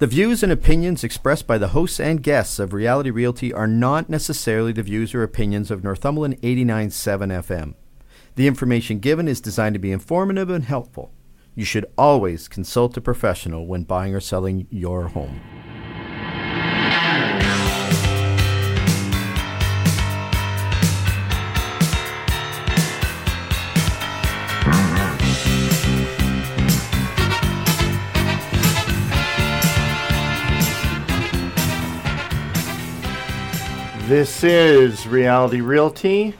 The views and opinions expressed by the hosts and guests of Reality Realty are not necessarily the views or opinions of Northumberland 89.7 FM. The information given is designed to be informative and helpful. You should always consult a professional when buying or selling your home. This is Reality Realty,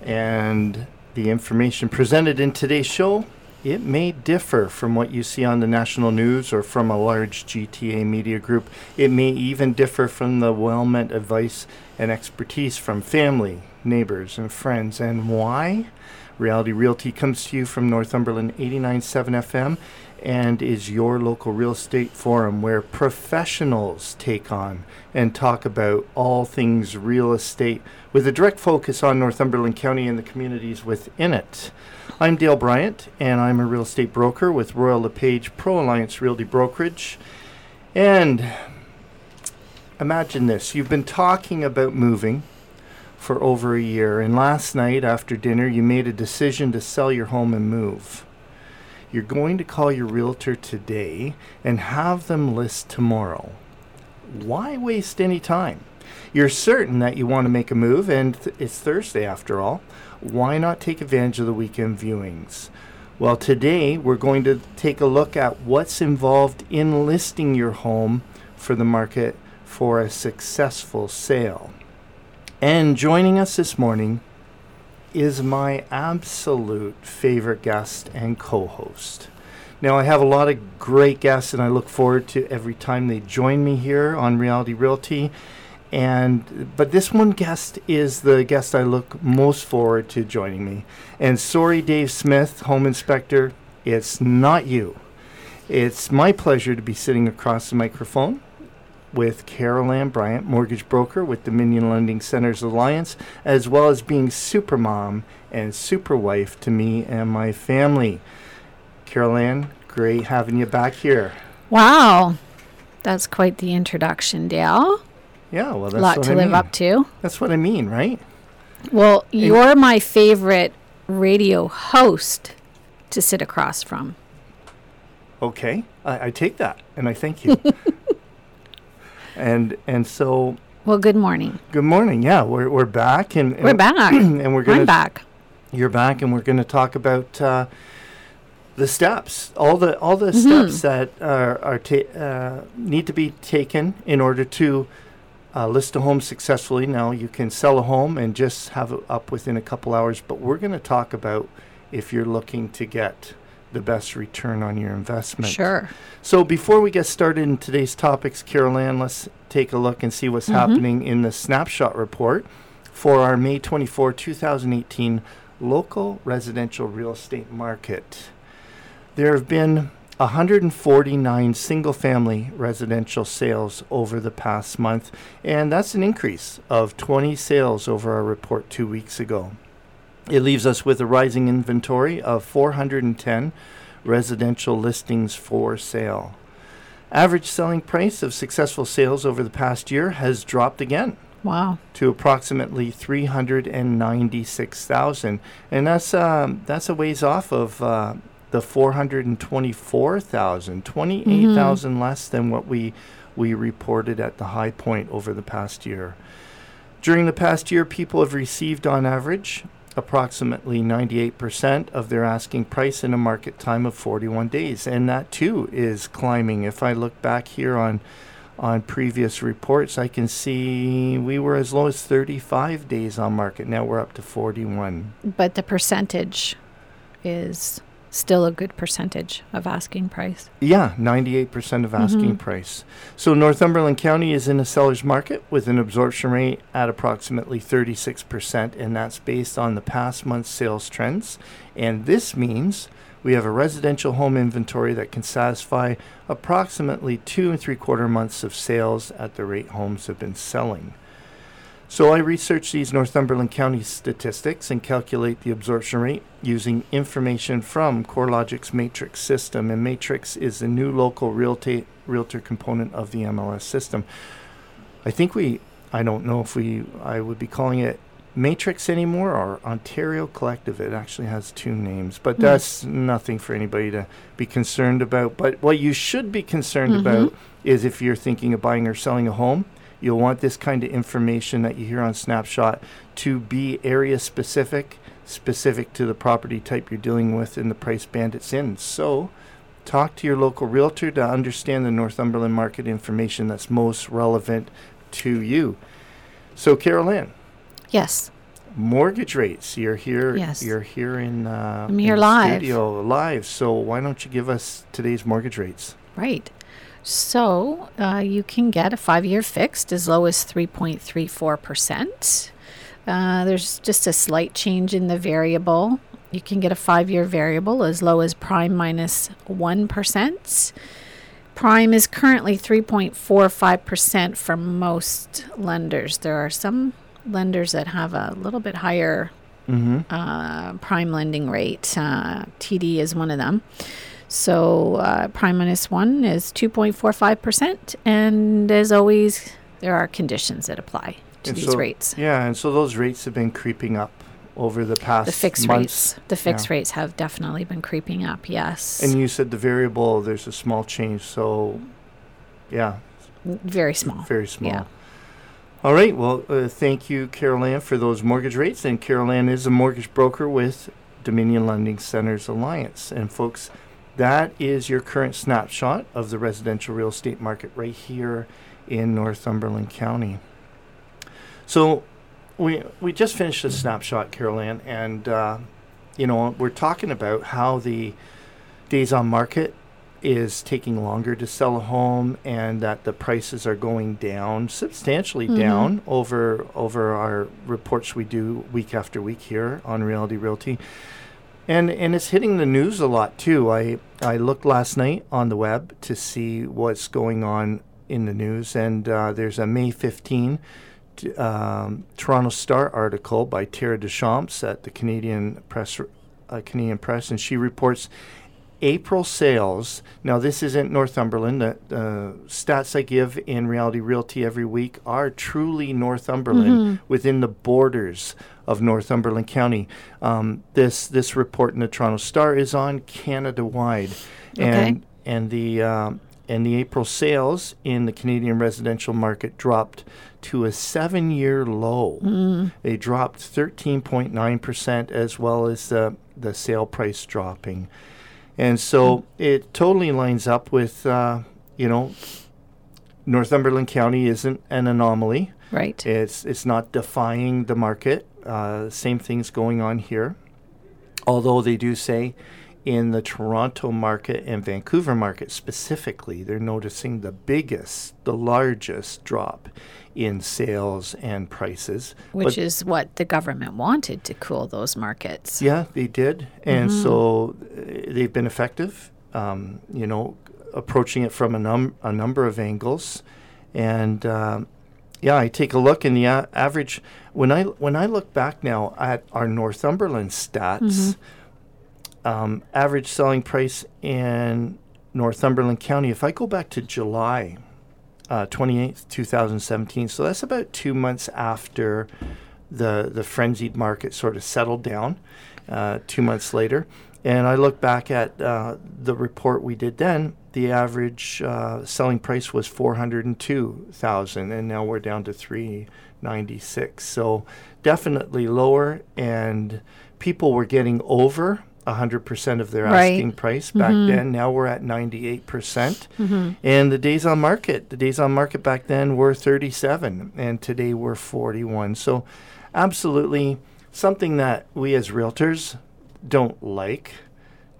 and the information presented in today's show it may differ from what you see on the national news or from a large GTA media group. It may even differ from the well meant advice and expertise from family, neighbors, and friends. And why? Reality Realty comes to you from Northumberland 89.7 FM and is your local real estate forum where professionals take on and talk about all things real estate with a direct focus on Northumberland County and the communities within it. I'm Dale Bryant, and I'm a real estate broker with Royal LePage Pro Alliance Realty Brokerage. And imagine this you've been talking about moving for over a year, and last night after dinner, you made a decision to sell your home and move you're going to call your realtor today and have them list tomorrow. Why waste any time? You're certain that you want to make a move, and th- it's Thursday after all. Why not take advantage of the weekend viewings? Well, today we're going to take a look at what's involved in listing your home for the market for a successful sale. And joining us this morning is my absolute favorite guest and co host. Now, I have a lot of great guests, and I look forward to every time they join me here on Reality Realty. And but this one guest is the guest I look most forward to joining me. And sorry, Dave Smith, home inspector, it's not you. It's my pleasure to be sitting across the microphone with Carol Ann Bryant, mortgage broker with Dominion Lending Centers Alliance, as well as being super mom and super wife to me and my family. Carol Ann, great having you back here. Wow. That's quite the introduction, Dale. Yeah, well, that's a lot to I live mean. up to. That's what I mean, right? Well, you're my favorite radio host to sit across from. Okay, I, I take that, and I thank you. and and so Well, good morning. good morning. Yeah, we're we're back, and, and We're back. and we're gonna I'm back. you're back, and we're gonna talk about uh, the steps, all the all the Mm-hmm. steps that are are ta- uh, need to be taken in order to. Uh, list a home successfully. Now you can sell a home and just have it up within a couple hours, but we're going to talk about if you're looking to get the best return on your investment. Sure. So before we get started in today's topics, Carol Ann, let's take a look and see what's mm-hmm. happening in the snapshot report for our May 24, 2018 local residential real estate market. There have been 149 single family residential sales over the past month, and that's an increase of 20 sales over our report two weeks ago. It leaves us with a rising inventory of 410 residential listings for sale. Average selling price of successful sales over the past year has dropped again Wow. to approximately 396,000 and that's um, that's a ways off of uh, the 424,000 28,000 less than what we we reported at the high point over the past year. During the past year, people have received on average approximately 98% of their asking price in a market time of 41 days, and that too is climbing. If I look back here on on previous reports, I can see we were as low as 35 days on market. Now we're up to 41. But the percentage is still a good percentage of asking price. Yeah, 98% of asking mm-hmm. price. So Northumberland County is in a seller's market with an absorption rate at approximately 36%, and that's based on the past month's sales trends. And this means we have a residential home inventory that can satisfy approximately two and three quarter months of sales at the rate homes have been selling. So I research these Northumberland County statistics and calculate the absorption rate using information from CoreLogic's Matrix system. And Matrix is the new local realty, realtor component of the MLS system. I think we, I don't know if we, I would be calling it Matrix anymore or Ontario Collective. It actually has two names, but Hmm. that's nothing for anybody to be concerned about. But what you should be concerned Mhm. about is if you're thinking of buying or selling a home, you'll want this kind of information that you hear on Snapshot to be area specific, specific to the property type you're dealing with and the price band it's in. So, talk to your local realtor to understand the Northumberland market information that's most relevant to you. So, Carol Ann. Yes. mortgage rates. You're here. Yes. You're here in. Uh, I'm here in live. Studio live. So why don't you give us today's mortgage rates? Right. So uh, you can get a five year fixed as low as 3.34%. Uh, there's just a slight change in the variable. You can get a five year variable as low as prime minus 1. Prime is currently 3.45% for most lenders. There are some lenders that have a little bit higher Mm-hmm. uh, prime lending rate. Uh, TD is one of them. So uh, prime minus one is 2.45%. And as always, there are conditions that apply to And these so- rates. Yeah, and so those rates have been creeping up over the past The fixed months. rates, the fixed yeah. rates have definitely been creeping up. Yes, And you said the variable, there's a small change. So, yeah, very small. very small. Yeah. All right. Well, uh, thank you, Carol Ann, for those mortgage rates. And Carol Ann is a mortgage broker with Dominion Lending Centers Alliance. And folks, that is your current snapshot of the residential real estate market right here in Northumberland County. So, we we just finished a snapshot, Carol Ann, and uh, you know we're talking about how the days on market is taking longer to sell a home and that the prices are going down substantially Mhm. down over over our reports we do week after week here on Reality Realty. And and it's hitting the news a lot too. I I looked last night on the web to see what's going on in the news and uh, there's a May 15 um, Toronto Star article by Tara Deschamps at the Canadian Press uh, Canadian Press and she reports April sales. Now, this isn't Northumberland. The uh, stats I give in Reality Realty every week are truly Northumberland within the borders of Northumberland County. Um, this this report in the Toronto Star is on Canada wide, and and the um, and the April sales in the Canadian residential market dropped to a seven-year low. They dropped 13.9 percent, as well as the the sale price dropping. And so it totally lines up with, uh, you know, Northumberland County isn't an anomaly. Right. It's it's not defying the market. Uh, same things going on here. Although they do say in the Toronto market and Vancouver market specifically, they're noticing the biggest, the largest drop in sales and prices. Which But- is what the government wanted to cool those markets. Yeah, they did, and Mm-hmm. so uh, they've been effective. Um, you know, approaching it from a num a number of angles, and um, yeah, I take a look in the a- average when I when I look back now at our Northumberland stats. Um, average selling price in Northumberland County. If I go back to July uh, 28th, 2017, so that's about two months after the the frenzied market sort of settled down uh, two months later. And I look back at uh, the report we did then. The average uh, selling price was four hundred and two thousand, and now we're down to three ninety six. So definitely lower, and people were getting over hundred percent of their Right. asking price back then. Now we're at ninety eight percent, and the days on market, the days on market back then were thirty seven, and today we're forty one. So absolutely something that we as realtors don't like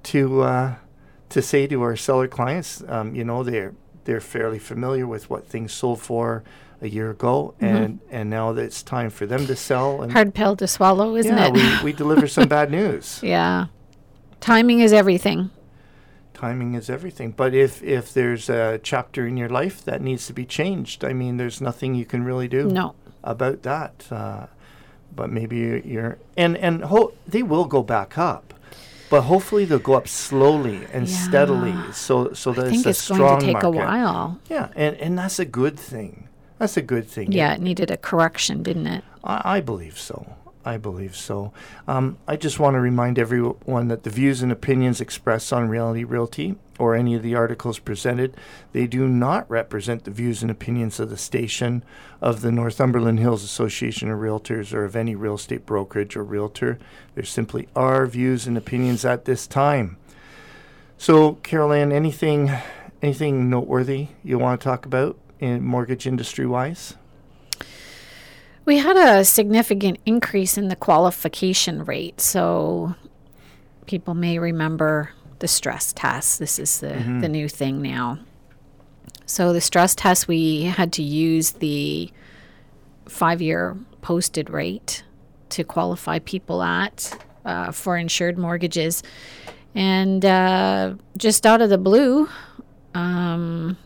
to uh, to say to our seller clients. Um, you know, they're they're fairly familiar with what things sold for a year ago, and and now that it's time for them to sell. And Hard pill to swallow, isn't yeah, it? we we deliver some bad news. yeah. Timing is everything. Timing is everything. But if if there's a chapter in your life that needs to be changed, I mean, there's nothing you can really do. No. about that. Uh, but maybe you're, you're and and ho- they will go back up, but hopefully they'll go up slowly and steadily. So so that I think it's strong going to take market. a while. Yeah, and and that's a good thing. That's a good thing. Yeah, it needed a correction, didn't it? I, I believe so. I believe so. Um, I just want to remind everyone that the views and opinions expressed on Reality Realty or any of the articles presented, they do not represent the views and opinions of the station, of the Northumberland Hills Association of Realtors, or of any real estate brokerage or realtor. They're simply our views and opinions at this time. So, Carol Ann, anything, anything noteworthy you want to talk about in mortgage industry wise? We had a significant increase in the qualification rate. So people may remember the stress test. This is the, the new thing now. So the stress test, we had to use the five year posted rate to qualify people at uh, for insured mortgages. And uh, just out of the blue, um,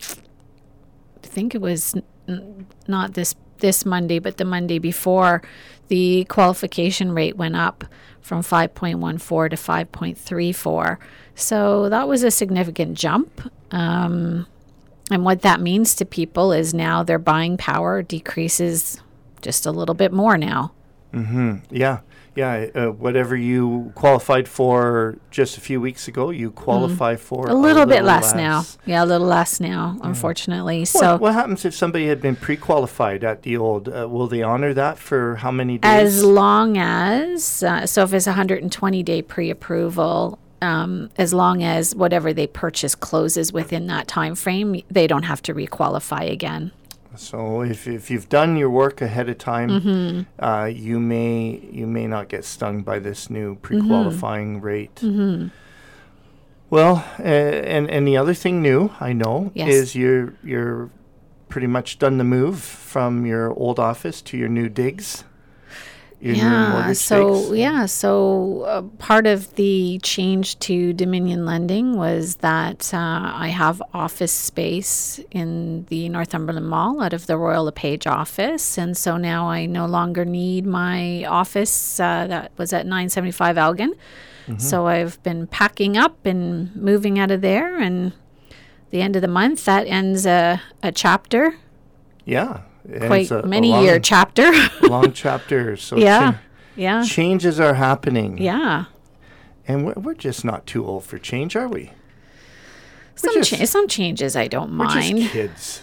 I think it was n- not this this Monday, but the Monday before, the qualification rate went up from 5.14 to 5.34. So that was a significant jump. Um, and what that means to people is now their buying power decreases just a little bit more now. Mm-hmm. Yeah, yeah. Uh, whatever you qualified for just a few weeks ago, you qualify for Mm. A little bit less, now. Yeah, a little less now, unfortunately. What, So what happens if somebody had been pre-qualified at the old? Uh, will they honor that for how many days? as long as uh, so if it's a 120 day pre-approval um, as long as whatever they purchase closes within that time frame they don't have to requalify again so if, if you've done your work ahead of time, Mm-hmm. uh, you may you may not get stung by this new Mm-hmm. pre-qualifying rate. Well, uh, and and the other thing new I know Yes. is you're you're pretty much done the move from your old office to your new digs. Yeah so digs. yeah so uh, part of the change to dominion lending was that uh, i have office space in the northumberland mall out of the royal lepage office and so now i no longer need my office uh, that was at 975 elgin. So i've been packing up and moving out of there and the end of the month that ends a, a chapter. Yeah, quite it's a- a many long, year chapter long chapter. So yeah cha- yeah changes are happening. yeah and we're, we're just not too old for change, are we? Some just- cha- some changes I don't mind. just kids.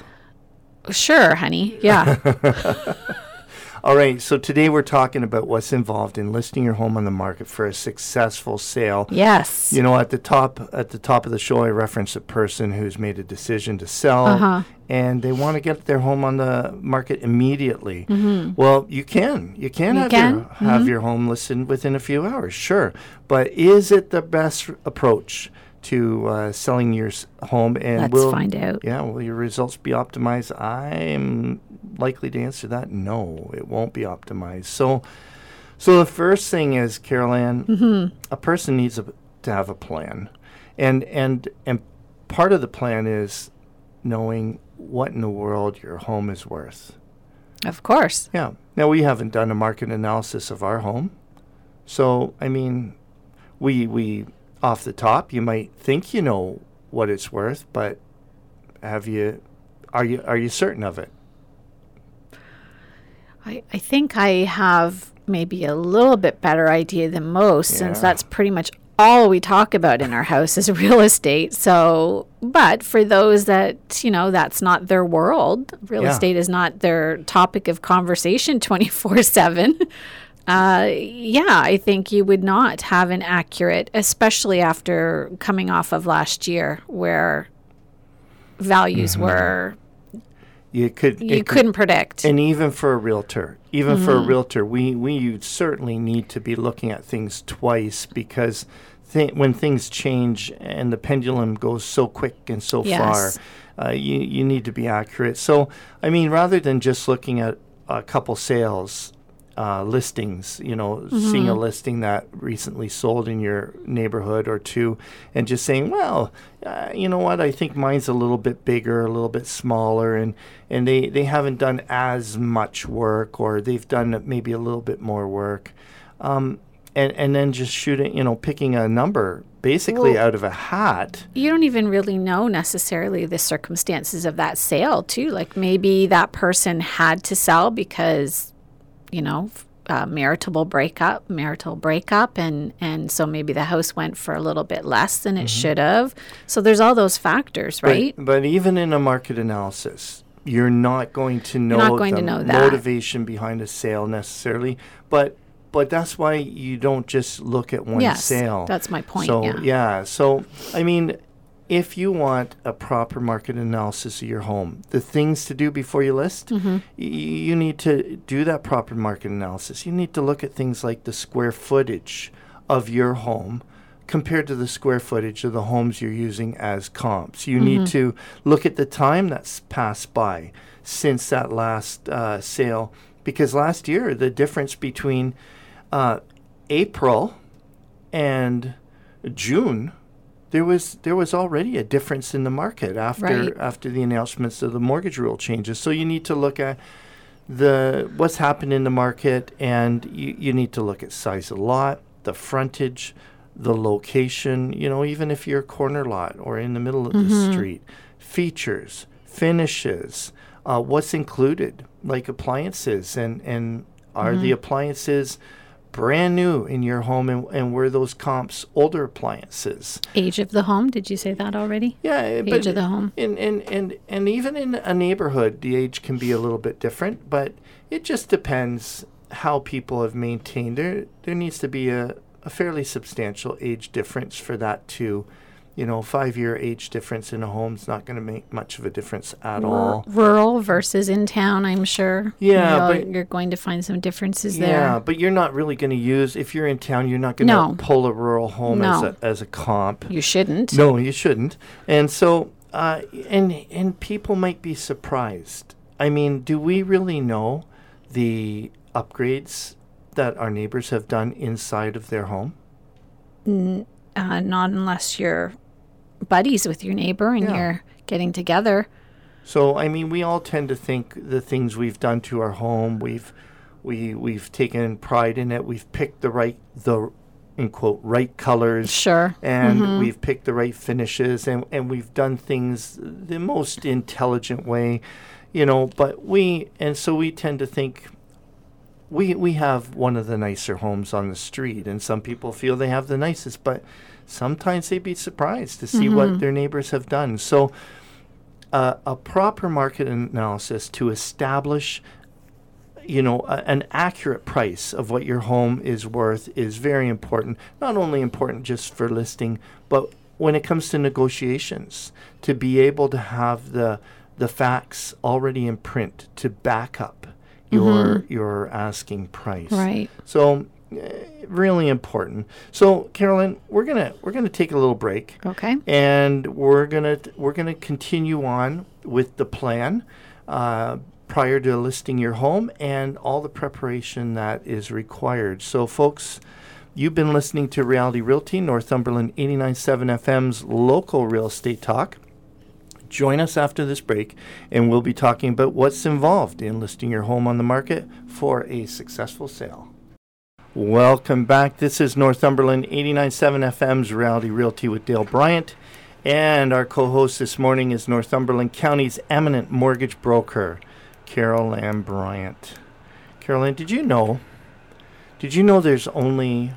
Sure, honey. Yeah. All right, so today we're talking about what's involved in listing your home on the market for a successful sale. yes. You know, at the top at the top of the show, I referenced a person who's made a decision to sell, Uh-huh. and they want to get their home on the market immediately. Well, you can, you can Mm-hmm. You have can. your have your home listed within a few hours, sure. But is it the best approach to uh, selling your s- home? And Let's will find out. yeah, will your results be optimized? I'm likely to answer that. No, it won't be optimized. So, so the first thing is, Carol Ann, Mm-hmm. a person needs a, to have a plan, and and and part of the plan is knowing what in the world your home is worth. Of course. Yeah. Now we haven't done a market analysis of our home, so I mean, we we off the top you might think you know what it's worth, but have you? Are you are you certain of it? I, I think I have maybe a little bit better idea than most since that's pretty much all we talk about in our house is real estate. So, but for those that, you know, that's not their world, real Yeah. estate is not their topic of conversation 24 7. Uh, yeah, I think you would not have an accurate, especially after coming off of last year where values were, You could. you it could- couldn't predict. And even for a realtor, even for a realtor, we we certainly need to be looking at things twice because th- when things change and the pendulum goes so quick and so Yes. far, uh, you you need to be accurate. So I mean, rather than just looking at a couple sales, uh, listings, you know, seeing a listing that recently sold in your neighborhood or two, and just saying, well, uh, you know what, I think mine's a little bit bigger, a little bit smaller, and and they they haven't done as much work, or they've done maybe a little bit more work, um, and and then just shooting, you know, picking a number basically Well- out of a hat. you don't even really know necessarily the circumstances of that sale too like maybe that person had to sell because you know uh, marital breakup marital breakup and and so maybe the house went for a little bit less than it should have so there's all those factors right But, but even in a market analysis, you're not going to know not going the to know that. motivation behind a sale necessarily. But but that's why you don't just look at one Yes, sale. that's my point, So yeah. So I mean, if you want a proper market analysis of your home, the things to do before you list, Mm-hmm. y- you need to do that proper market analysis. You need to look at things like the square footage of your home compared to the square footage of the homes you're using as comps. You need to look at the time that's passed by since that last uh, sale, because last year the difference between uh, April and June, there was there was already a difference in the market after Right. after the announcements of the mortgage rule changes. So you need to look at the what's happened in the market, and you, you need to look at size of lot, the frontage, the location. You know, even if you're a corner lot or in the middle of the street, features, finishes, uh, what's included, like appliances, and and are the appliances brand new in your home, and, and were those comps older appliances? age of the home did you say that already Yeah, eh, Age of the home. and, and and and even in a neighborhood, the age can be a little bit different, but it just depends how people have maintained. There there needs to be a, a fairly substantial age difference for that to, you know, five year age difference in a home is not going to make much of a difference at all. rural versus in town i'm sure Yeah, You'll- but- you're going to find some differences Yeah, there Yeah, but you're not really going to use if you're in town. You're not going to No. pull a rural home as a as a comp. you shouldn't No, you shouldn't. And so, uh, and and people might be surprised. I mean, do we really know the upgrades that our neighbors have done inside of their home? uh, not unless you're buddies with your neighbor and Yeah. you're getting together. So, I mean, we all tend to think the things we've done to our home, we've we we've taken pride in it. We've picked the right the in quote right colors. Sure. and mm-hmm. we've picked the right finishes and, and we've done things the most intelligent way you know but we and so we tend to think we we have one of the nicer homes on the street and some people feel they have the nicest but sometimes they'd be surprised to see what their neighbors have done so uh, a proper market analysis to establish you know, a, an accurate price of what your home is worth is very important. Not only important just for listing, but when it comes to negotiations, to be able to have the the facts already in print to back up your your asking price. Right. So, really important. So, Carol Ann, we're gonna we're gonna take a little break Okay. and we're gonna we're gonna continue on with the plan uh, prior to listing your home and all the preparation that is required. So, folks, you've been listening to Reality Realty, Northumberland 89.7 FM's local real estate talk. Join us after this break, and we'll be talking about what's involved in listing your home on the market for a successful sale. Welcome back. This is Northumberland 89.7 FM's Reality Realty with Dale Bryant. And our co host this morning is Northumberland County's eminent mortgage broker, Carol Ann Bryant. Carol Ann, did you know? Did you know there's only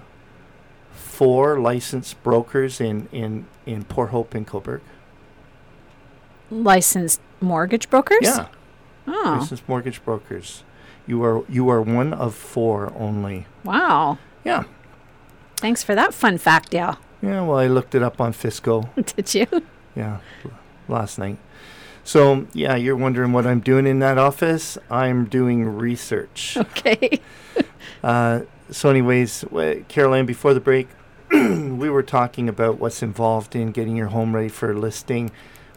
four licensed brokers in, in, in Port Hope and Cobourg? Licensed mortgage brokers? Yeah, Oh, licensed mortgage brokers. You are you are one of four only. wow. Yeah. Thanks for that fun fact, Dale. Yeah, well, I looked it up on FSCO. Did you? Yeah, l- last night. So, yeah, you're wondering what I'm doing in that office? I'm doing research. Okay. uh, so, anyways, w- Caroline, before the break, we were talking about what's involved in getting your home ready for listing.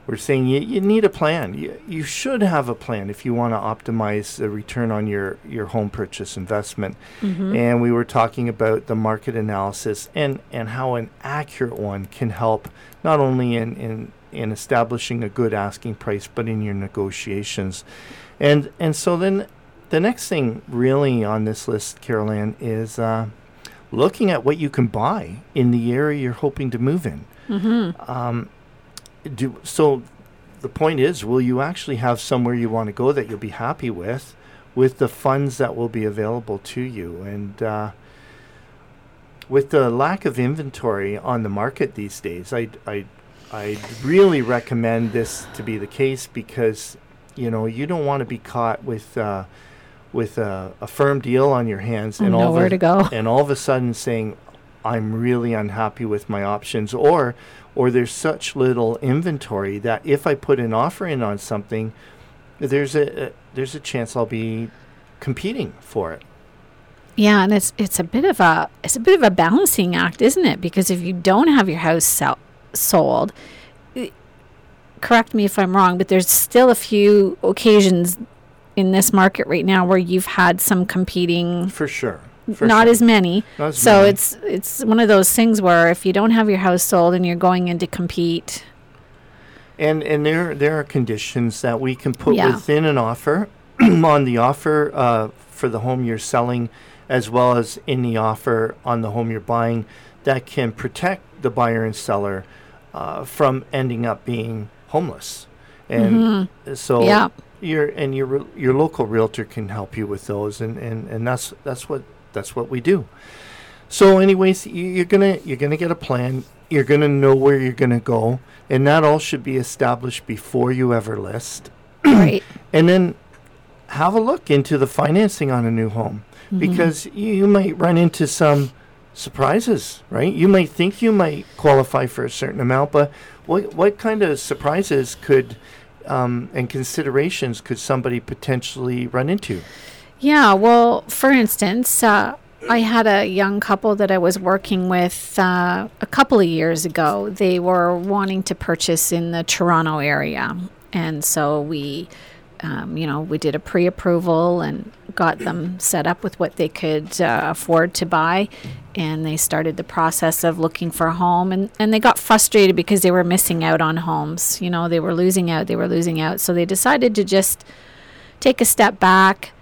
We're saying you, you need a plan. You, you should have a plan if you want to optimize the return on your, your home purchase investment. Mm-hmm. And we were talking about the market analysis and, and how an accurate one can help not only in, in, in establishing a good asking price, but in your negotiations. And, and so then the next thing really on this list, Carol Ann, is uh, looking at what you can buy in the area you're hoping to move in. Mm-hmm. Um, do so. The point is, will you actually have somewhere you want to go that you'll be happy with, with the funds that will be available to you? And uh, with the lack of inventory on the market these days, I I I really recommend this to be the case because you know you don't want to be caught with. Uh, with a, a firm deal on your hands and all of Nowhere to go. and all of a sudden saying I'm really unhappy with my options or or there's such little inventory that if I put an offer in on something there's a, a there's a chance I'll be competing for it. Yeah, and it's it's a bit of a it's a bit of a balancing act, isn't it? Because if you don't have your house sell, sold, i- correct me if I'm wrong, but there's still a few occasions in this market right now where you've had some competing, For sure. For not sure. as many. Not as so many. it's it's one of those things where if you don't have your house sold and you're going in to compete, And and there there are conditions that we can put Yeah. within an offer on the offer uh, for the home you're selling, as well as in the offer on the home you're buying, that can protect the buyer and seller uh, from ending up being homeless. And so Mm-hmm. Yeah. your and your your local realtor can help you with those, and, and, and that's that's what that's what we do. So, anyways, you, you're gonna you're gonna get a plan. You're gonna know where you're gonna go, and that all should be established before you ever list. right? And then have a look into the financing on a new home because you, you might run into some surprises, right? You might think you might qualify for a certain amount, but what what kind of surprises could um, and considerations could somebody potentially run into? Yeah, well, for instance, uh, I had a young couple that I was working with uh, a couple of years ago. They were wanting to purchase in the Toronto area. And so we, um, you know, we did a pre approval and got them set up with what they could uh, afford to buy. And they started the process of looking for a home. And, and they got frustrated because they were missing out on homes. You know, they were losing out, they were losing out. So they decided to just take a step back.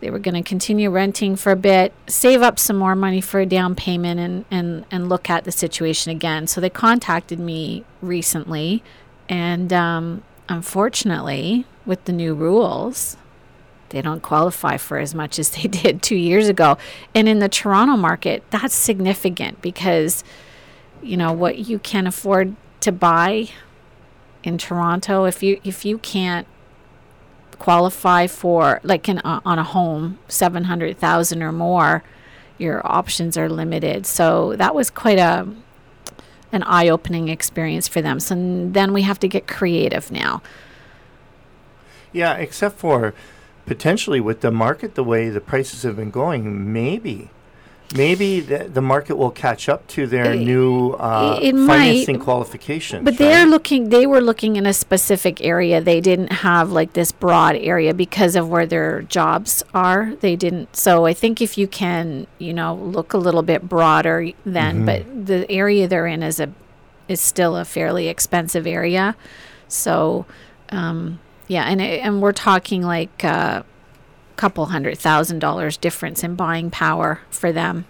They were going to continue renting for a bit, save up some more money for a down payment, and, and, and look at the situation again. So they contacted me recently, and um, unfortunately, with the new rules, they don't qualify for as much as they did two years ago. And in the Toronto market, that's significant because, you know, what you can afford to buy in Toronto, if you if you can't qualify for like in uh, on a home 700,000 or more your options are limited so that was quite a an eye-opening experience for them so then we have to get creative now Yeah, except for potentially with the market the way the prices have been going, maybe. Maybe the, the market will catch up to their I- new uh, it might, financing qualifications. but they're looking they were looking in a specific area. They didn't have like this broad area because of where their jobs are. They didn't so i think if you can you know look a little bit broader then but the area they're in is a is still a fairly expensive area. So um yeah and it, and we're talking like a couple hundred thousand dollars difference in buying power for them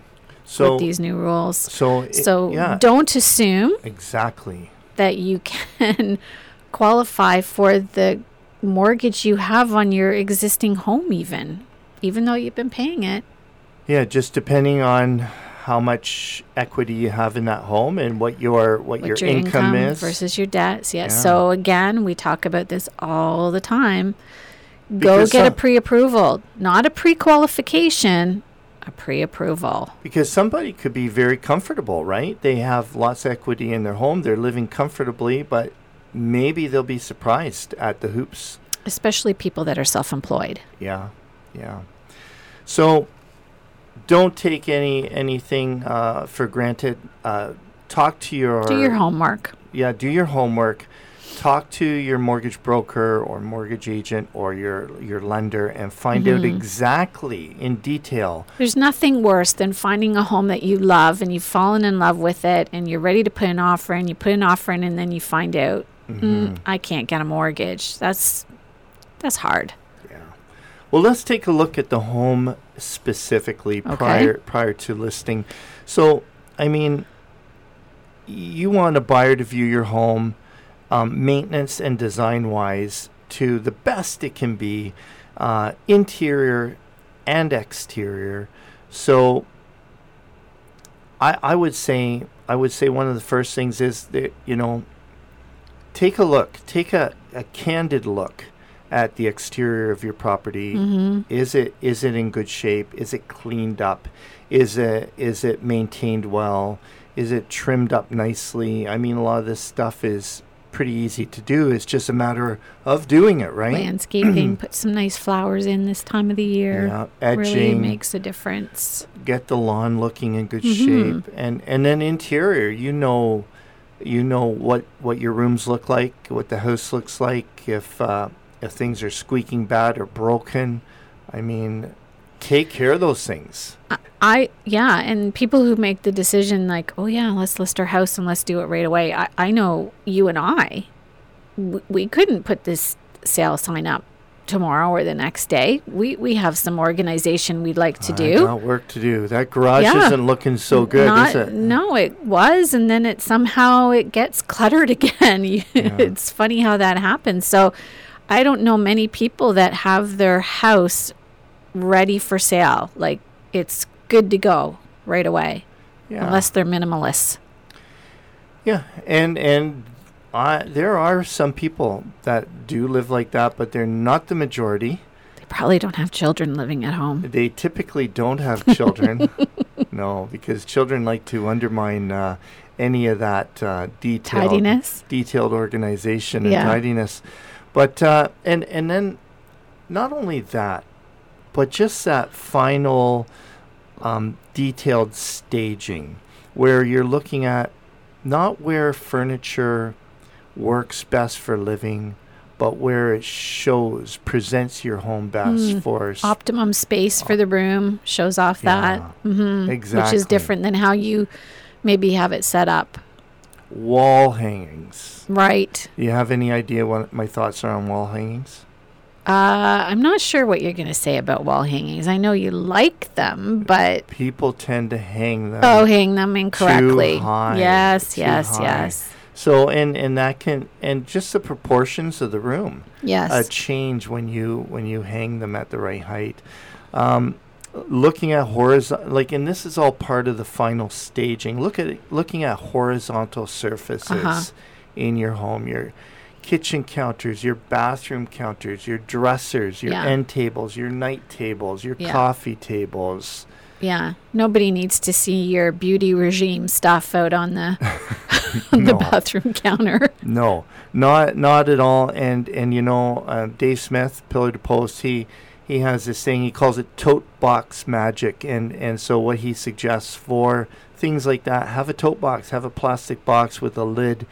so, with these new rules so, it- so yeah, don't assume exactly. that you can qualify for the mortgage you have on your existing home even even though you've been paying it Yeah, just depending on how much equity you have in that home and what your what, what your, your, income, is. versus your debts yes Yeah. so again we talk about this all the time go get a pre-approval not a pre-qualification a pre-approval Because somebody could be very comfortable, right? They have lots of equity in their home. They're living comfortably, but maybe they'll be surprised at the hoops. especially people that are self-employed Yeah, yeah. So don't take any anything uh, for granted. Uh, talk to your do your homework yeah. Do your homework. Talk to your mortgage broker or mortgage agent or your your lender and find out Mm-hmm. exactly in detail. There's nothing worse than finding a home that you love and you've fallen in love with it and you're ready to put an offer in. You put an offer in and then you find out, mm, I can't get a mortgage. That's that's hard. Yeah. Well, let's take a look at the home specifically Okay. prior prior to listing. So, I mean, you want a buyer to view your home, um, maintenance and design wise, to the best it can be, uh, interior and exterior. So, I I would say I would say one of the first things is that you know take a look, take a, a candid look at the exterior of your property. Mm-hmm. Is it is it in good shape? Is it cleaned up? Is it is it maintained well? Is it trimmed up nicely? I mean, a lot of this stuff is pretty easy to do. It's just a matter of doing it, right? Landscaping, put some nice flowers in this time of the year. Yeah, Really edging, makes a difference. get the lawn looking in good Mhm. shape, and and then interior. You know, you know what what your rooms look like, what the house looks like. If uh, if things are squeaking bad or broken, I mean, take care of those things. I yeah, and people who make the decision like, oh yeah, let's list our house and let's do it right away. I, I know you and I, w- we couldn't put this sale sign up tomorrow or the next day. We we have some organization we'd like to I do. got work to do. That garage Yeah. isn't looking so good, Not, is it? No, it was, and then it somehow it gets cluttered again. You- it's funny how that happens. So, I don't know many people that have their house ready for sale. Like it's good to go right away, Yeah. unless they're minimalists. Yeah, and and I there are some people that do live like that, but they're not the majority. They probably don't have children living at home. They typically don't have children. no, because children like to undermine uh, any of that uh, detailed Tidiness. detailed organization and Yeah. tidiness. But uh, and and then not only that, but just that final um, detailed staging where you're looking at not where furniture works best for living, but where it shows presents your home best Mm. for s- Optimum space for the room shows off that, hmm which is different than how you maybe have it set up. wall hangings. Right. Do you have any idea what my thoughts are on wall hangings? Uh, I'm not sure what you're going to say about wall hangings. I know you like them, but People tend to hang them. oh, hang them incorrectly. Too high, yes, too yes, high. yes, So and and that can and just the proportions of the room yes. uh, change when you when you hang them at the right height. Um, looking at horizontal, like, and this is all part of the final staging. Look at looking at horizontal surfaces Uh-huh. in your home. Your kitchen counters, your bathroom counters, your dressers, your Yeah. end tables, your night tables, your Yeah. coffee tables. yeah. Nobody needs to see your beauty regime stuff out on the on the No. bathroom counter. No, not not at all. And and you know, uh, Dave Smith, Pillar to Post, he he has this thing. He calls it tote box magic. And and so what he suggests for things like that, have a tote box, have a plastic box with a lid,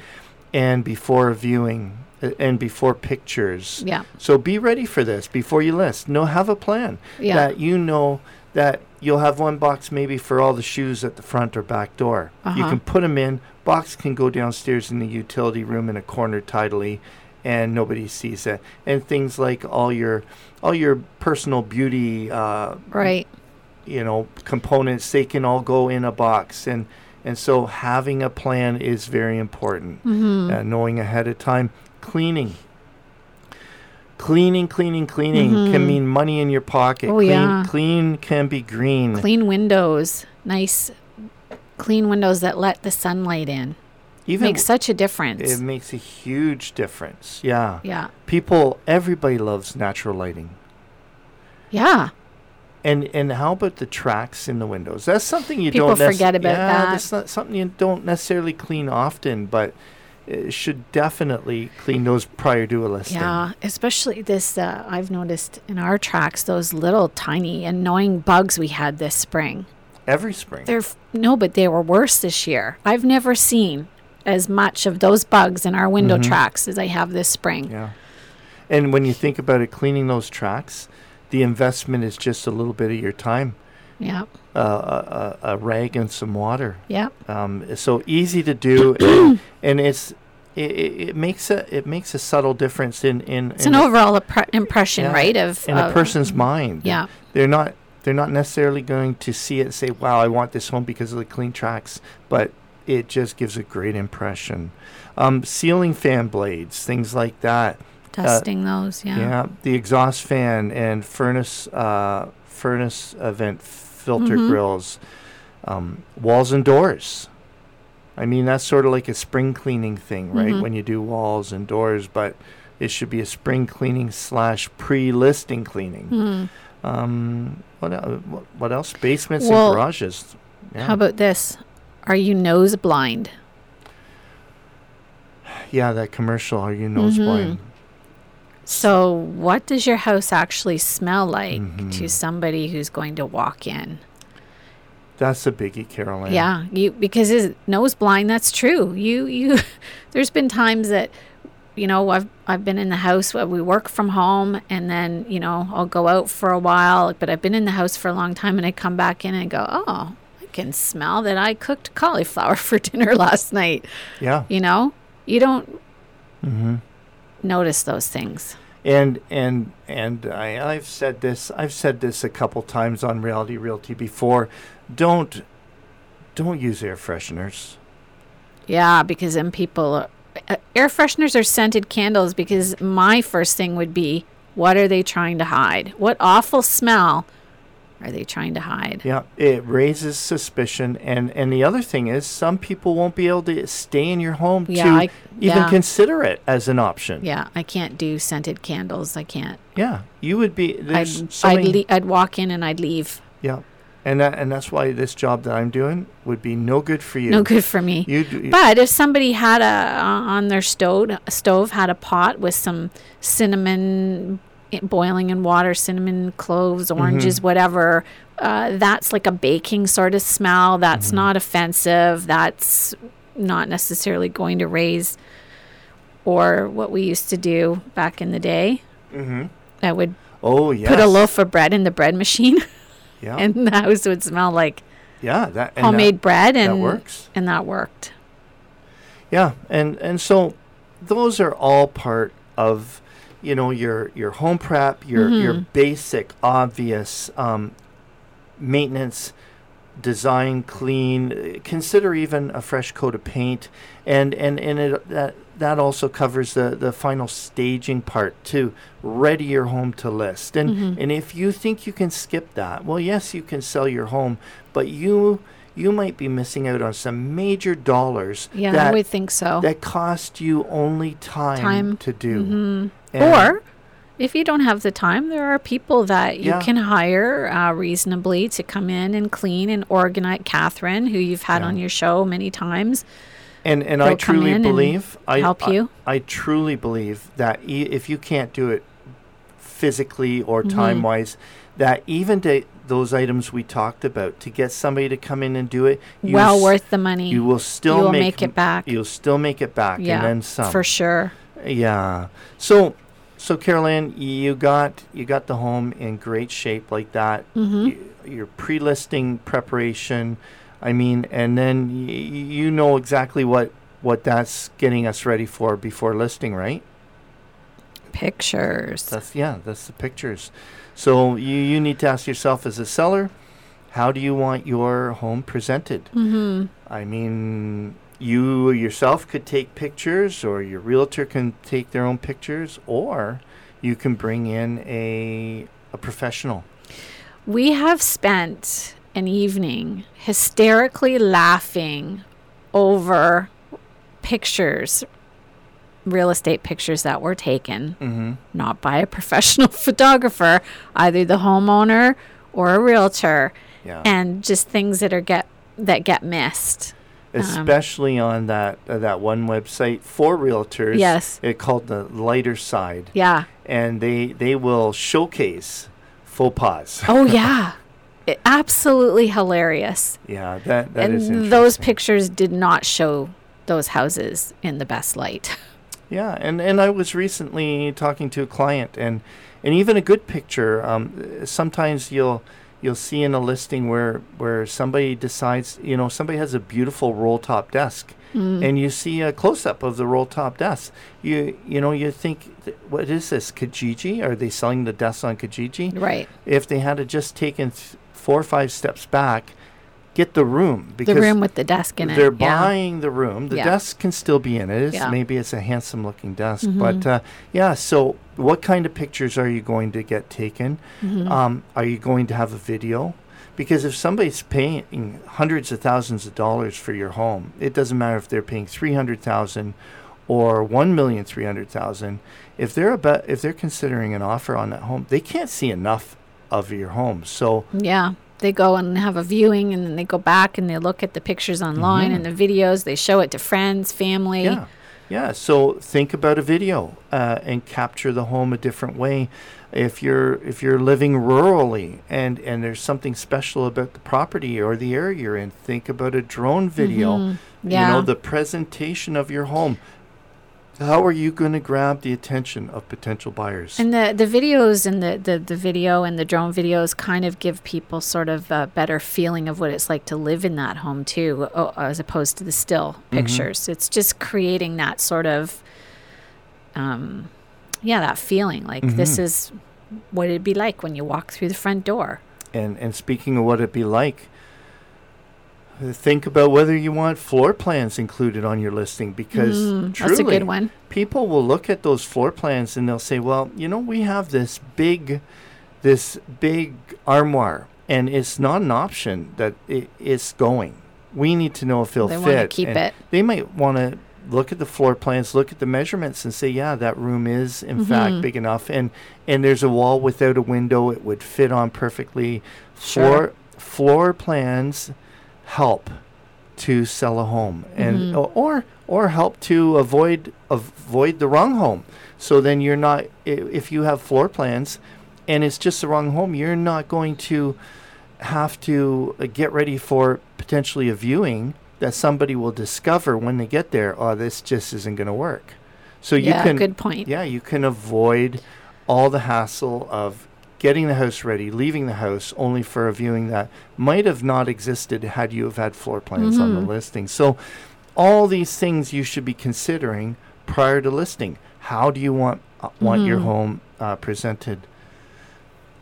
and before viewing uh, and before pictures. Yeah, So be ready for this before you list. No, have a plan yeah, that you know that you'll have one box maybe for all the shoes at the front or back door. You Uh-huh. can put them in. Box can go downstairs in the utility room in a corner tidily, and nobody sees it. And things like all your all your personal beauty, uh, right. you know, components, they can all go in a box. And and so having a plan is very important. Mm-hmm. Uh, knowing ahead of time, cleaning. Cleaning, cleaning, cleaning can Mhm. mean money in your pocket. Oh, clean, yeah. clean can be green. Clean windows, nice, clean windows that let the sunlight in. Even Makes such a difference. it makes a huge difference. Yeah. yeah, People, everybody loves natural lighting. yeah. And and how about the tracks in the windows? That's something you People don't nec- forget about yeah, that. That's not something you don't necessarily clean often, but it should definitely clean those prior to a listing. Yeah, especially this. Uh, I've noticed in our tracks those little tiny annoying bugs we had this spring. Every spring. They're f- no, but they were worse this year. I've never seen as much of those bugs in our window tracks as I have this spring. Mm-hmm. Yeah. And when you think about it, cleaning those tracks, the investment is just a little bit of your time, Yeah. uh, a, a, a rag and some water. Yeah. Um, so easy to do, and, and it's it, it it makes a it makes a subtle difference in in, It's in an overall appre- impression, yeah, right? Of, in a person's mind. Yeah. they're not they're not necessarily going to see it and say, "Wow, I want this home because of the clean tracks," but it just gives a great impression. Um, ceiling fan blades, things like that. Dusting those. Yeah. Yeah, the exhaust fan and furnace uh, furnace event filter Mhm. grills, um, walls and doors. I mean, that's sort of like a spring cleaning thing, right? Mhm. When you do walls and doors, but it should be a spring cleaning slash pre-listing cleaning. Mm. Um, what, el- what else? Basements Well, and garages. Yeah. How about this? Are you nose blind? yeah, that commercial. Are you nose Mhm. blind? So, what does your house actually smell like to Mhm. somebody who's going to walk in? That's a biggie, Carol Ann. Yeah, you because is nose blind. That's true. You you. there's been times that, you know, I've I've been in the house where we work from home, and then you know I'll go out for a while. But I've been in the house for a long time, and I come back in and go, oh, I can smell that I cooked cauliflower for dinner last night. Yeah. You know, you don't Mm-hmm. Notice those things. And and and I, I've said this. I've said this a couple times on Reality Realty before. Don't don't use air fresheners. Yeah, because then people, uh, air fresheners are scented candles. Because my first thing would be, what are they trying to hide? What awful smell are they trying to hide? Yeah, it raises suspicion. And and the other thing is, some people won't be able to stay in your home Yeah, to I- even yeah. consider it as an option. Yeah, I can't do scented candles. I can't. Yeah, you would be. I'd so I'd, le- I'd walk in and I'd leave. Yeah, and that and that's why this job that I'm doing would be no good for you. No good for me. You do, But if somebody had a uh, on their stove stove had a pot with some cinnamon boiling in water, cinnamon, cloves, oranges, whatever, uh, that's like a baking sort of smell. That's not offensive. That's not necessarily going to raise. Or what we used to do back in the day, hmm I would Oh yes. put a loaf of bread in the bread machine, Yeah. and the house would smell like yeah. That and that- homemade bread, that and works. and that worked. Yeah, and and so those are all part of you know your your home prep, your your Mhm. basic obvious um, maintenance, design, clean. Consider even a fresh coat of paint, and and and it that that also covers the the final staging part to ready your home to list. And Mhm. and if you think you can skip that, well, yes, you can sell your home, but you. You might be missing out on some major dollars Yeah, that I would think so. that cost you only time, Time. to do. Mhm. Or if you don't have the time, there are people that you Yeah. can hire uh, reasonably to come in and clean and organize. Catherine, who you've had Yeah. on your show many times, and and I they'll truly believe I help I- you. I, truly believe that e- if you can't do it physically or Mhm. time wise, that even to those items we talked about to get somebody to come in and do it, you well s- worth the money. You will still You will make, make it back. You'll still make it back, yeah, and then some. for sure. Yeah. So, so Carol Ann, you got you got the home in great shape like that. Mm-hmm. y- your pre-listing preparation. I mean, and then y- you know exactly what what that's getting us ready for before listing, right? Pictures. That's yeah, that's the pictures. So you you need to ask yourself as a seller, how do you want your home presented? hmm I mean, you yourself could take pictures, or your realtor can take their own pictures, or you can bring in a a professional. We have spent an evening hysterically laughing over pictures, real estate pictures that were taken, Mm-hmm. not by a professional photographer, either the homeowner or a realtor, Yeah. and just things that are get that get missed. Um, especially on that uh, that one website for realtors. Yes. it called the lighter side, Yeah. and they they will showcase faux pas. Oh yeah. It, absolutely hilarious. yeah, that that is and those pictures did not show those houses in the best light. Yeah, and, and I was recently talking to a client, and and even a good picture. Um, sometimes you'll you'll see in a listing where where somebody decides, you know, somebody has a beautiful roll top desk, and you see a close up of the roll top desk. You you know you think, th- what is this Kijiji? Are they selling the desk on Kijiji? right. If they had just taken th- four or five steps back, get the room because The room with the desk in it. they're yeah. buying the room. The Yeah. desk can still be in it. It's, Yeah. Mm-hmm. Maybe it's a handsome looking desk. But uh, yeah, so what kind of pictures are you going to get taken? Mm-hmm. Um, are you going to have a video? Because if somebody's paying hundreds of thousands of dollars for your home, it doesn't matter if they're paying three hundred thousand or one million three hundred thousand. If they're about if they're considering an offer on that home, they can't see enough of your home. So Yeah. They go and have a viewing and then they go back and they look at the pictures online and the videos. They show it to friends, family. Mm-hmm. Yeah, yeah. So think about a video uh, and capture the home a different way. If you're if you're living rurally and and there's something special about the property or the area you're in, think about a drone video. You Mm-hmm. Yeah. know the presentation of your home. How are you going to grab the attention of potential buyers? And the, the videos and the, the, the video and the drone videos kind of give people sort of a better feeling of what it's like to live in that home too, o- as opposed to the still Mm-hmm. pictures. It's just creating that sort of, um, yeah, that feeling like Mm-hmm. this is what it'd be like when you walk through the front door. And and speaking of what it'd be like, think about whether you want floor plans included on your listing because Mm, truly, that's a good one. people will look at those floor plans and they'll say, "Well, you know, we have this big, this big armoire, and it's not an option that it is going. We need to know if it'll They fit." keep And it. They might want to look at the floor plans, look at the measurements, and say, "Yeah, that room is in fact Mhm. big enough." And and there's a wall without a window; it would fit on perfectly. Sure. Floor floor plans help to sell a home and Mhm. or or help to avoid avoid the wrong home so then you're not if you have floor plans and it's just the wrong home you're not going to have to uh, get ready for potentially a viewing that somebody will discover when they get there oh this just isn't going to work so you yeah, can good point. yeah, you can avoid all the hassle of getting the house ready, leaving the house only for a viewing that might have not existed had you have had floor plans on the Mhm. listing. So all these things you should be considering prior to listing. How do you want uh, want your Mhm. home uh, presented?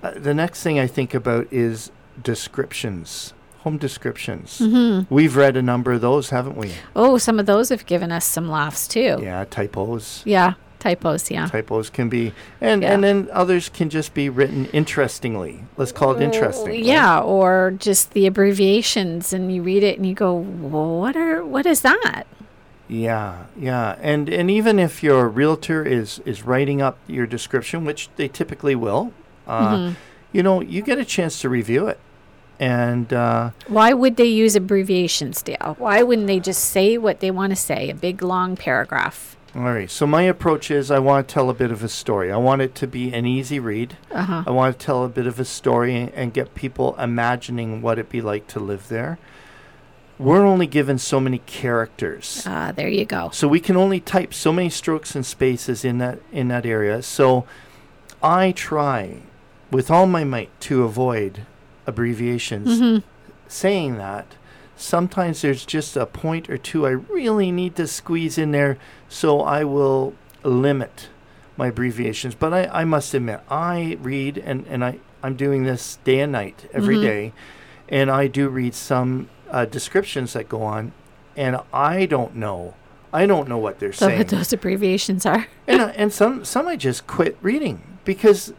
Uh, the next thing I think about is descriptions, home descriptions. hmm We've read a number of those, haven't we? Oh, some of those have given us some laughs too. Yeah, typos. Yeah, typos. Yeah. typos can be and Yeah. and then others can just be written interestingly let's call it interesting right? Yeah, or just the abbreviations, and you read it and you go, well, "What are? What is that?" yeah yeah and and even if your realtor is is writing up your description which they typically will uh, Mhm. you know you get a chance to review it and uh, Why would they use abbreviations, Dale? Why wouldn't they just say what they want to say? A big long paragraph. All right so my approach is i want to tell a bit of a story i want it to be an easy read Uh huh. I want to tell a bit of a story and, and get people imagining what it'd be like to live there. We're only given so many characters. Ah, there you go. So we can only type so many strokes and spaces in that in that area. So I try with all my might to avoid abbreviations. hmm Saying that, sometimes there's just a point or two I really need to squeeze in there, so I will limit my abbreviations. But I, I must admit, I read and, and I, I'm doing this day and night every Mhm. day, and I do read some uh, descriptions that go on, and I don't know. I don't know what they're So saying what those abbreviations are. and uh, and some some I just quit reading because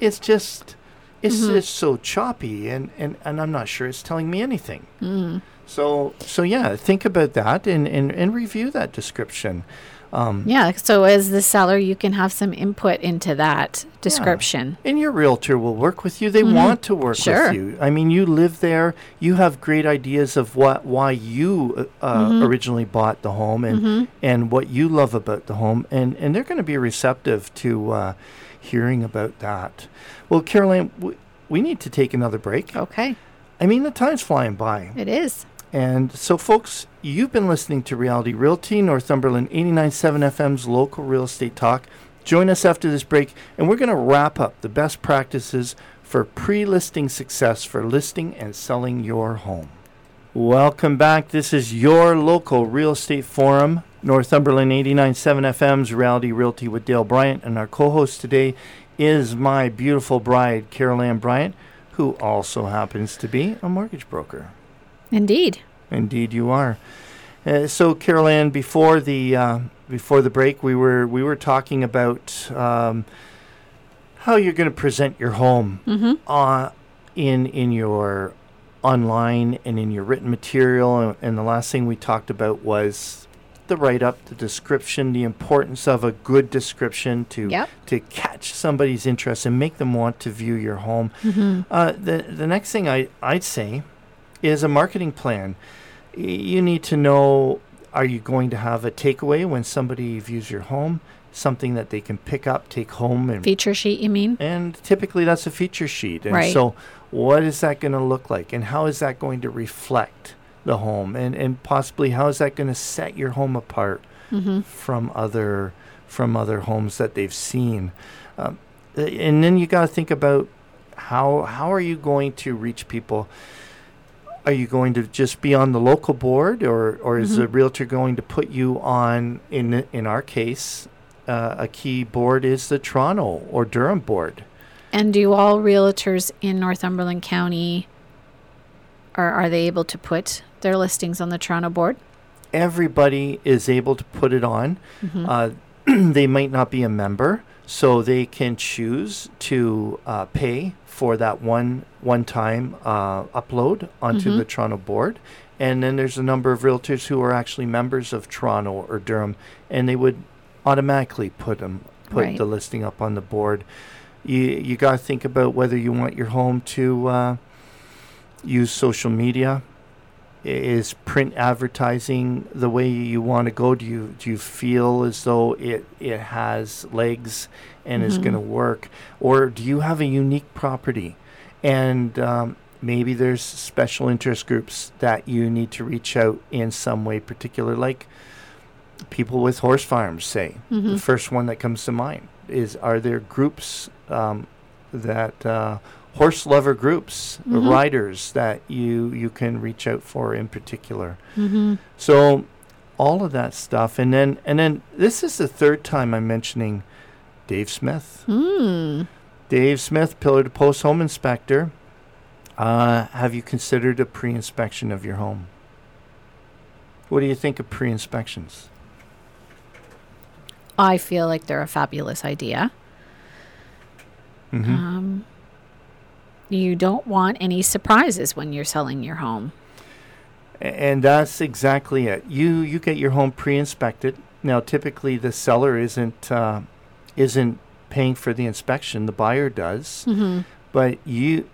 it's just it's Mhm. it's so choppy and, and and I'm not sure it's telling me anything. Mm. So so yeah, think about that and and, and review that description. Um, Yeah. So as the seller, you can have some input into that description. And your realtor will work with you. They Mhm. want to work Sure. with you. I mean, you live there. You have great ideas of what why you uh, uh, Mhm. originally bought the home and Mhm. and what you love about the home, and and they're going to be receptive to uh, hearing about that. Well, Carol Ann, we, we need to take another break. Okay. I mean, the time's flying by, It is. And so, folks, you've been listening to Reality Realty, Northumberland 89.7 FM's local real estate talk. Join us after this break, and we're going to wrap up the best practices for pre listing success for listing and selling your home. Welcome back. This is your local real estate forum, Northumberland 89.7 FM's Reality Realty with Dale Bryant. And our co host today is my beautiful bride, Carol Ann Bryant, who also happens to be a mortgage broker. Indeed. Indeed, you are. Uh, so, Carol Ann, before the uh, before the break, we were we were talking about um, how you're going to present your home Mm-hmm. uh, in in your online and in your written material. And, and the last thing we talked about was the write up, the description, the importance of a good description to Yep. to catch somebody's interest and make them want to view your home. Mm-hmm. Uh, the the next thing I I'd say is a marketing plan. Y- You need to know: Are you going to have a takeaway when somebody views your home? Something that they can pick up, take home, and Feature sheet, you mean? and typically that's a feature sheet. And Right. so, what is that going to look like, and how is that going to reflect the home, and and possibly how is that going to set your home apart Mm-hmm. from other from other homes that they've seen. Um, and then you got to think about how how are you going to reach people? Are you going to just be on the local board, or or is Mhm. the realtor going to put you on? In in our case, uh, a key board is the Toronto or Durham board. And do all realtors in Northumberland County are are they able to put their listings on the Toronto board? Everybody is able to put it on. Mm-hmm. Uh, they might not be a member, so they can choose to uh, pay for that one one time uh, upload onto Mhm. the Toronto board. And then there's a number of realtors who are actually members of Toronto or Durham, and they would automatically put them put Right. the listing up on the board. You you got to think about whether you want your home to uh, use social media. Is print advertising the way you want to go? Do you do you feel as though it it has legs and is Mhm. going to work, or do you have a unique property, and um, maybe there's special interest groups that you need to reach out in some way particular, like people with horse farms. Say Mm-hmm. the first one that comes to mind is: Are there groups um, that uh, horse lover groups, Mhm. riders that you you can reach out for in particular? Mm-hmm. So all of that stuff, and then and then this is the third time I'm mentioning Dave Smith. Mm. Dave Smith, pillar to post home inspector. Uh, have you considered a pre-inspection of your home? What do you think of pre-inspections? I feel like they're a fabulous idea. Mhm. Um, you don't want any surprises when you're selling your home. And that's exactly it. You you get your home pre-inspected. Now, typically, the seller isn't uh, isn't paying for the inspection. The buyer does. Mm-hmm. But you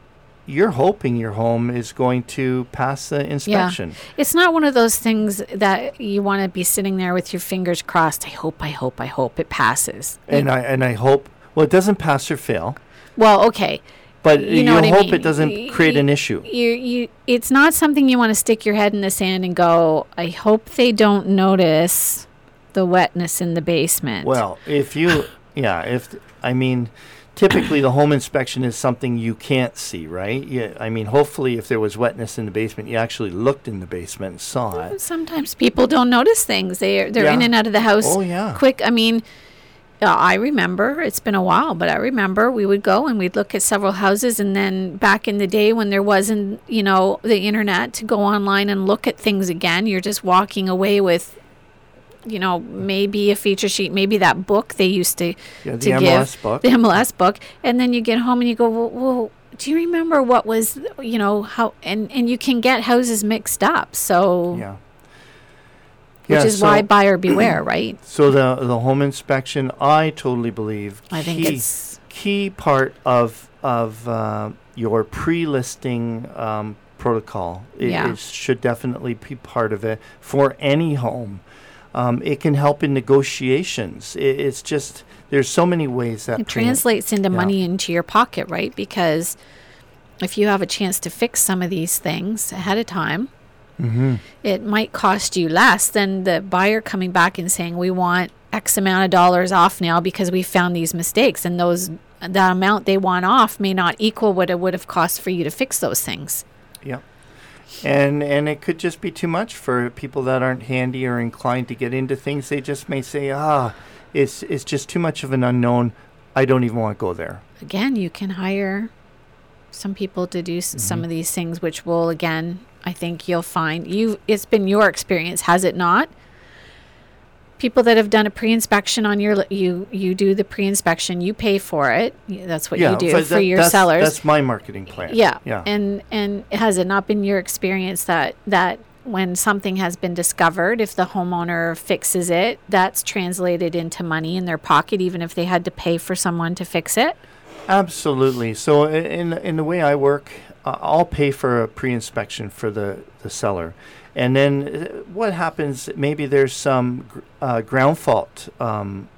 you're hoping your home is going to pass the inspection. Yeah. It's not one of those things that you want to be sitting there with your fingers crossed. I hope, I hope, I hope it passes. And I and I hope well, it doesn't pass or fail, well, okay. But You you, know I hope mean. it doesn't create y- an issue. You, you, it's not something you want to stick your head in the sand and go. I hope they don't notice the wetness in the basement. Well, if you yeah, if I mean typically the home inspection is something you can't see, right? Yeah, I mean hopefully if there was wetness in the basement, you actually looked in the basement and saw it. sometimes people don't notice things. They're they're in and out of the house Oh yeah. quick. I mean, I remember it's been a while, but I remember we would go and we'd look at several houses, and then back in the day when there wasn't, you know, the internet to go online and look at things again, you're just walking away with, you know, maybe a feature sheet, maybe that book they used to Yeah, the to MLS give book. the MLS book, and then you get home and you go, well, well do you remember what was, you know, how, and and you can get houses mixed up, so yeah. Which Yeah, is why buyer beware, right? So the the home inspection, I totally believe I think key, it's key part of of uh, your pre-listing um, protocol. It, Yeah. it should definitely be part of it for any home. Um, it can help in negotiations. It, it's just there's so many ways that it translates into yeah. money into your pocket, right? Because if you have a chance to fix some of these things ahead of time, Mm-hmm. it might cost you less than the buyer coming back and saying we want x amount of dollars off now because we found these mistakes and those the amount they want off may not equal what it would have cost for you to fix those things Yeah. And and it could just be too much for people that aren't handy or inclined to get into things. They just may say, ah, it's it's just too much of an unknown. I don't even want to go there. again you can hire some people to do s- some of these things which will again i think you'll find you it's been your experience has it not people that have done a pre-inspection on your you you do the pre-inspection you pay for it that's what you do for that- your that's, sellers That's my marketing plan. yeah Yeah. and and has it not been your experience that that when something has been discovered if the homeowner fixes it that's translated into money in their pocket even if they had to pay for someone to fix it Absolutely. So in in the way I work, I'll pay for a pre-inspection for the the seller, and then uh, what happens? Maybe there's some gr- uh, ground fault um,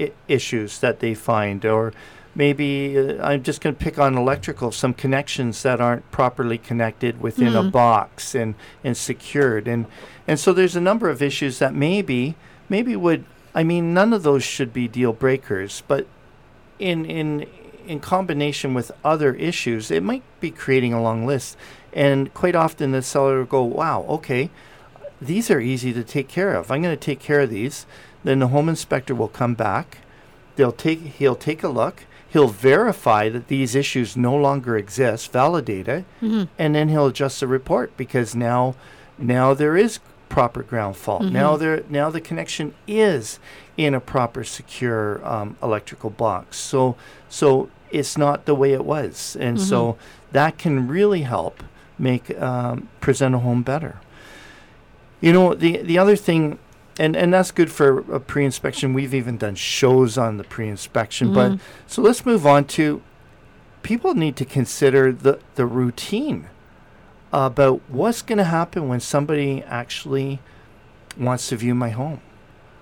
I- issues that they find, or maybe uh, I'm just going to pick on electrical, some connections that aren't properly connected within a Mhm. box and and secured, and and so there's a number of issues that maybe maybe would I mean none of those should be deal breakers, but in in in combination with other issues, it might be creating a long list. And quite often the seller will go, "Wow, okay, these are easy to take care of. I'm going to take care of these." Then the home inspector will come back. They'll take he'll take a look. He'll verify that these issues no longer exist, validate it, Mhm. and then he'll adjust the report because now now there is proper ground fault. Now Mhm. there now the connection is in a proper secure um, electrical box. So so it's not the way it was, and so that can really help make um, present a home better. You know the the other thing. And, and that's good for a pre-inspection. We've even done shows on the pre-inspection. But Mhm. so let's move on to people need to consider the, the routine about what's going to happen when somebody actually wants to view my home.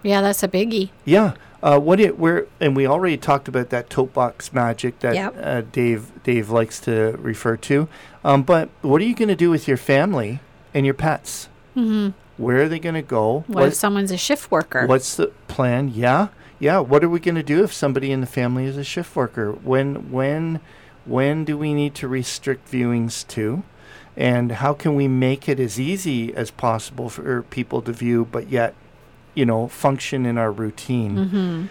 Yeah, that's a biggie. Yeah. Uh, what it where and we already talked about that tote box magic that Yep. uh, Dave Dave likes to refer to. Um, but what are you going to do with your family and your pets? hmm Where are they going to go? What, if someone's a shift worker? What's the plan? Yeah, yeah. What are we going to do if somebody in the family is a shift worker? When, when, when do we need to restrict viewings to? And how can we make it as easy as possible for people to view, but yet, you know, function in our routine? mm-hmm.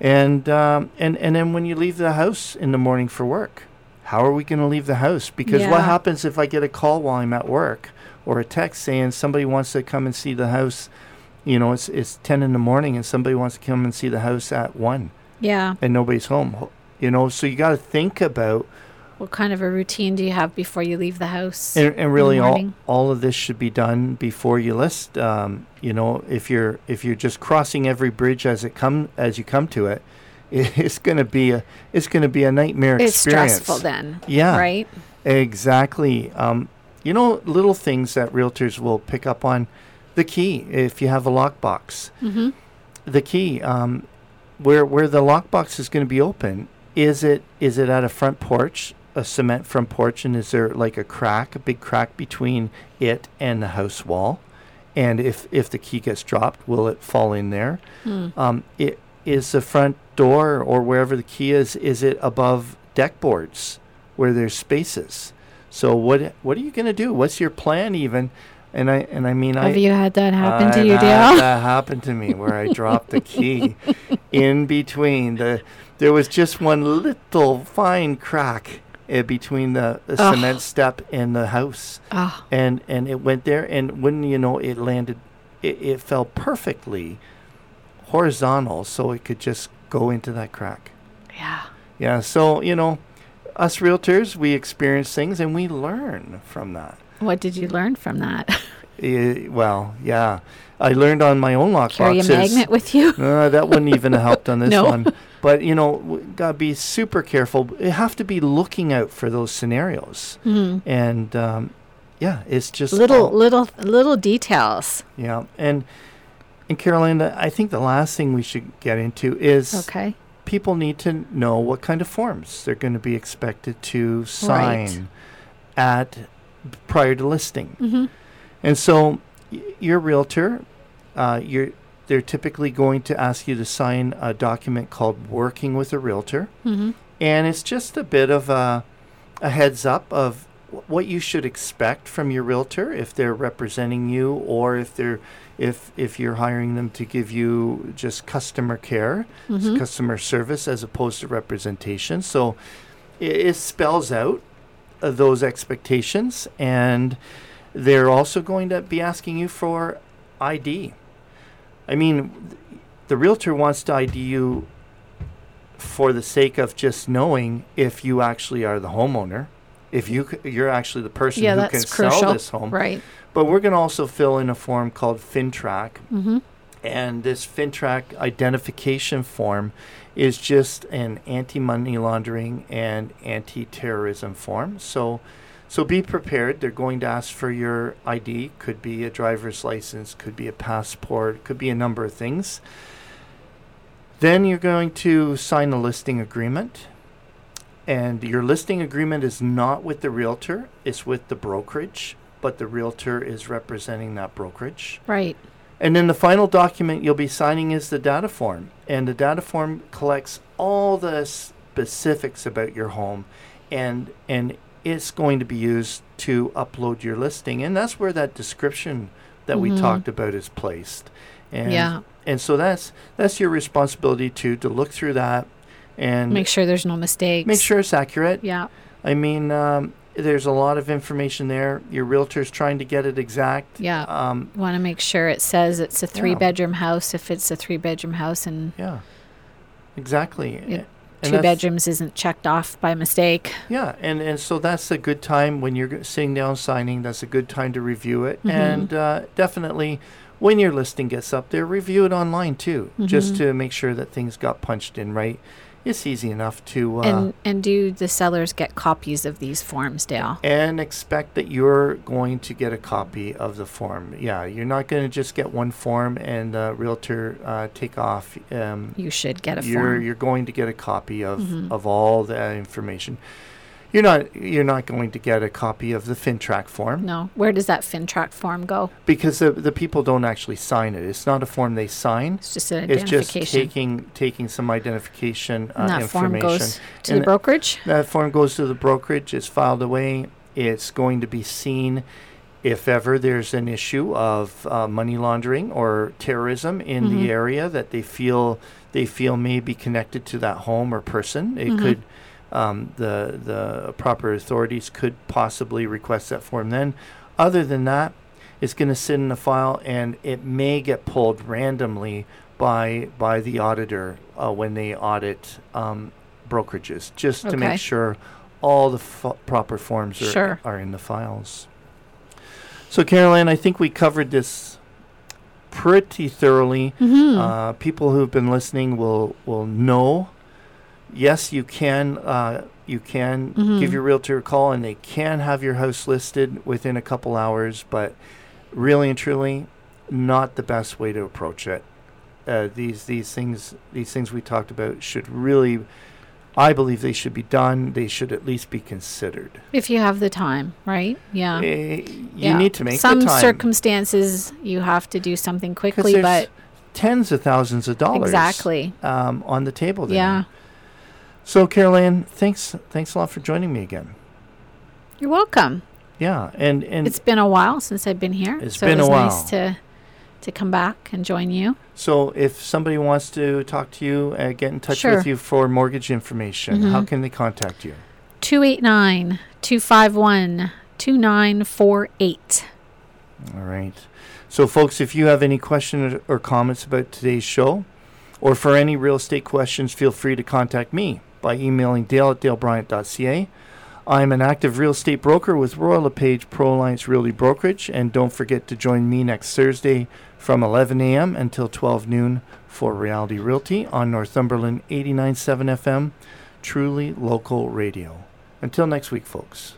And um, and and then when you leave the house in the morning for work, how are we going to leave the house? Because what happens if I get a call while I'm at work or a text saying somebody wants to come and see the house? You know, it's it's ten in the morning and somebody wants to come and see the house at one Yeah. and nobody's home. You know, so you got to think about What kind of a routine do you have before you leave the house? and, and really all all of this should be done before you list. Um, you know, if you're if you're just crossing every bridge as it come as you come to it, it's going to be a it's to be a nightmare it's experience. stressful then. Yeah. Right? Exactly. Um, you know, little things that realtors will pick up on. The key, if you have a lockbox, hmm the key, um, where where the lockbox is going to be open, is it is it at a front porch, a cement front porch, and is there like a crack, a big crack between it and the house wall? And if if the key gets dropped, will it fall in there? Mm. Um, it is the front door or wherever the key is. Is it above deck boards where there's spaces? So what what are you going to do? What's your plan even? And I and I mean I Have you had that happen to I've you, Dale? That happened to me where I dropped the key in between the. There was just one little fine crack uh, between the, the Ugh. cement step and the house, Oh, and and it went there, and wouldn't you know, it landed. It, it fell perfectly horizontal, so it could just go into that crack. yeah. Yeah, so you know, us realtors, we experience things and we learn from that. What did you learn from that? Eh, well, yeah, I learned on my own lock Carry a magnet with you? Uh, that wouldn't even have helped on this No. one. But you know, w- gotta be super careful. You have to be looking out for those scenarios, hmm and um, yeah, it's just Little, all- little, little details. yeah. And and Carolina, I think the last thing we should get into is Okay. people need to know what kind of forms they're going to be expected to sign Right. at prior to listing. hmm And so, y- your realtor, uh, you're, they're typically going to ask you to sign a document called Working with a Realtor. Mm-hmm. And it's just a bit of a, a heads up of wh- what you should expect from your realtor if they're representing you or if they're if if you're hiring them to give you just customer care, Mhm. customer service as opposed to representation. So it, it spells out uh, those expectations and they're also going to be asking you for ID. I mean, the realtor wants to ID you for the sake of just knowing if you actually are the homeowner, if you c- you're actually the person Yeah, who can crucial. sell this home. Right. But we're going to also fill in a form called FINTRAC, Mm-hmm. and this FINTRAC identification form is just an anti-money laundering and anti-terrorism form. So, so be prepared. They're going to ask for your ID. Could be a driver's license, could be a passport, could be a number of things. Then you're going to sign a listing agreement. And your listing agreement is not with the realtor, it's with the brokerage, but the realtor is representing that brokerage. Right. And then the final document you'll be signing is the data form. And the data form collects all the specifics about your home and and it's going to be used to upload your listing. And that's where that description that we Mhm. talked about is placed. And yeah. and so that's that's your responsibility to to look through that and Make sure there's no mistakes. make sure it's accurate. Yeah. I mean, um, there's a lot of information there. Your realtor's trying to get it exact. Yeah. Um, Want to make sure it says it's a Yeah. three bedroom house if it's a three bedroom house and yeah. Exactly. Yeah. And two bedrooms isn't checked off by mistake. Yeah, and, and so that's a good time when you're sitting down signing. That's a good time to review it, Mhm. and uh, definitely when your listing gets up there, review it online too, just Mhm. to make sure that things got punched in right. It's easy enough to uh, and and do the sellers get copies of these forms, Dale? and expect that you're going to get a copy of the form. Yeah, you're not going to just get one form and the realtor uh, take off. Um, You should get a you're form. you're going to get a copy of, Mhm. of all that information. You're not you're not going to get a copy of the FINTRAC form No. Where does that FINTRAC form go? because the, the people don't actually sign it. It's not a form they sign. It's just an It's just taking taking some identification uh, and that form goes to And the brokerage. That form goes to the brokerage. It's filed away. It's going to be seen if ever there's an issue of uh, money laundering or terrorism in Mhm. the area that they feel they feel may be connected to that home or person. It Mhm. could um, the the proper authorities could possibly request that form. Then, other than that, it's going to sit in the file and it may get pulled randomly by by the auditor uh, when they audit um, brokerages, just to make sure all the f- proper forms are Sure. are in the files. So, Carol Ann, I think we covered this pretty thoroughly. Mm-hmm. Uh, people who've been listening will will know. Yes, you can. Uh, you can give Mhm. your realtor a call, and they can have your house listed within a couple hours. But really and truly, not the best way to approach it. Uh, these these things these things we talked about should really, I believe they should be done. They should at least be considered. if you have the time, right? Yeah. Eh, you Yeah. need to make some the time. circumstances you have to do something quickly, but tens of thousands of dollars exactly. um, on the table there. Yeah. So, Carol Ann, thanks thanks a lot for joining me again. You're welcome. Yeah, and and It's been a while since I've been here. It's so been it a was nice while. to to come back and join you. so if somebody wants to talk to you, uh, get in touch Sure. with you for mortgage information, how Mhm. can they contact you? 289 251 2948. All right. So, folks, if you have any questions or comments about today's show, or for any real estate questions, feel free to contact me by emailing dale at dalebryant.ca. I'm an active real estate broker with Royal LePage Pro Alliance Realty Brokerage, and don't forget to join me next Thursday from 11 a.m. until 12 noon for Reality Realty on Northumberland 89.7 FM, truly local radio. Until next week, folks.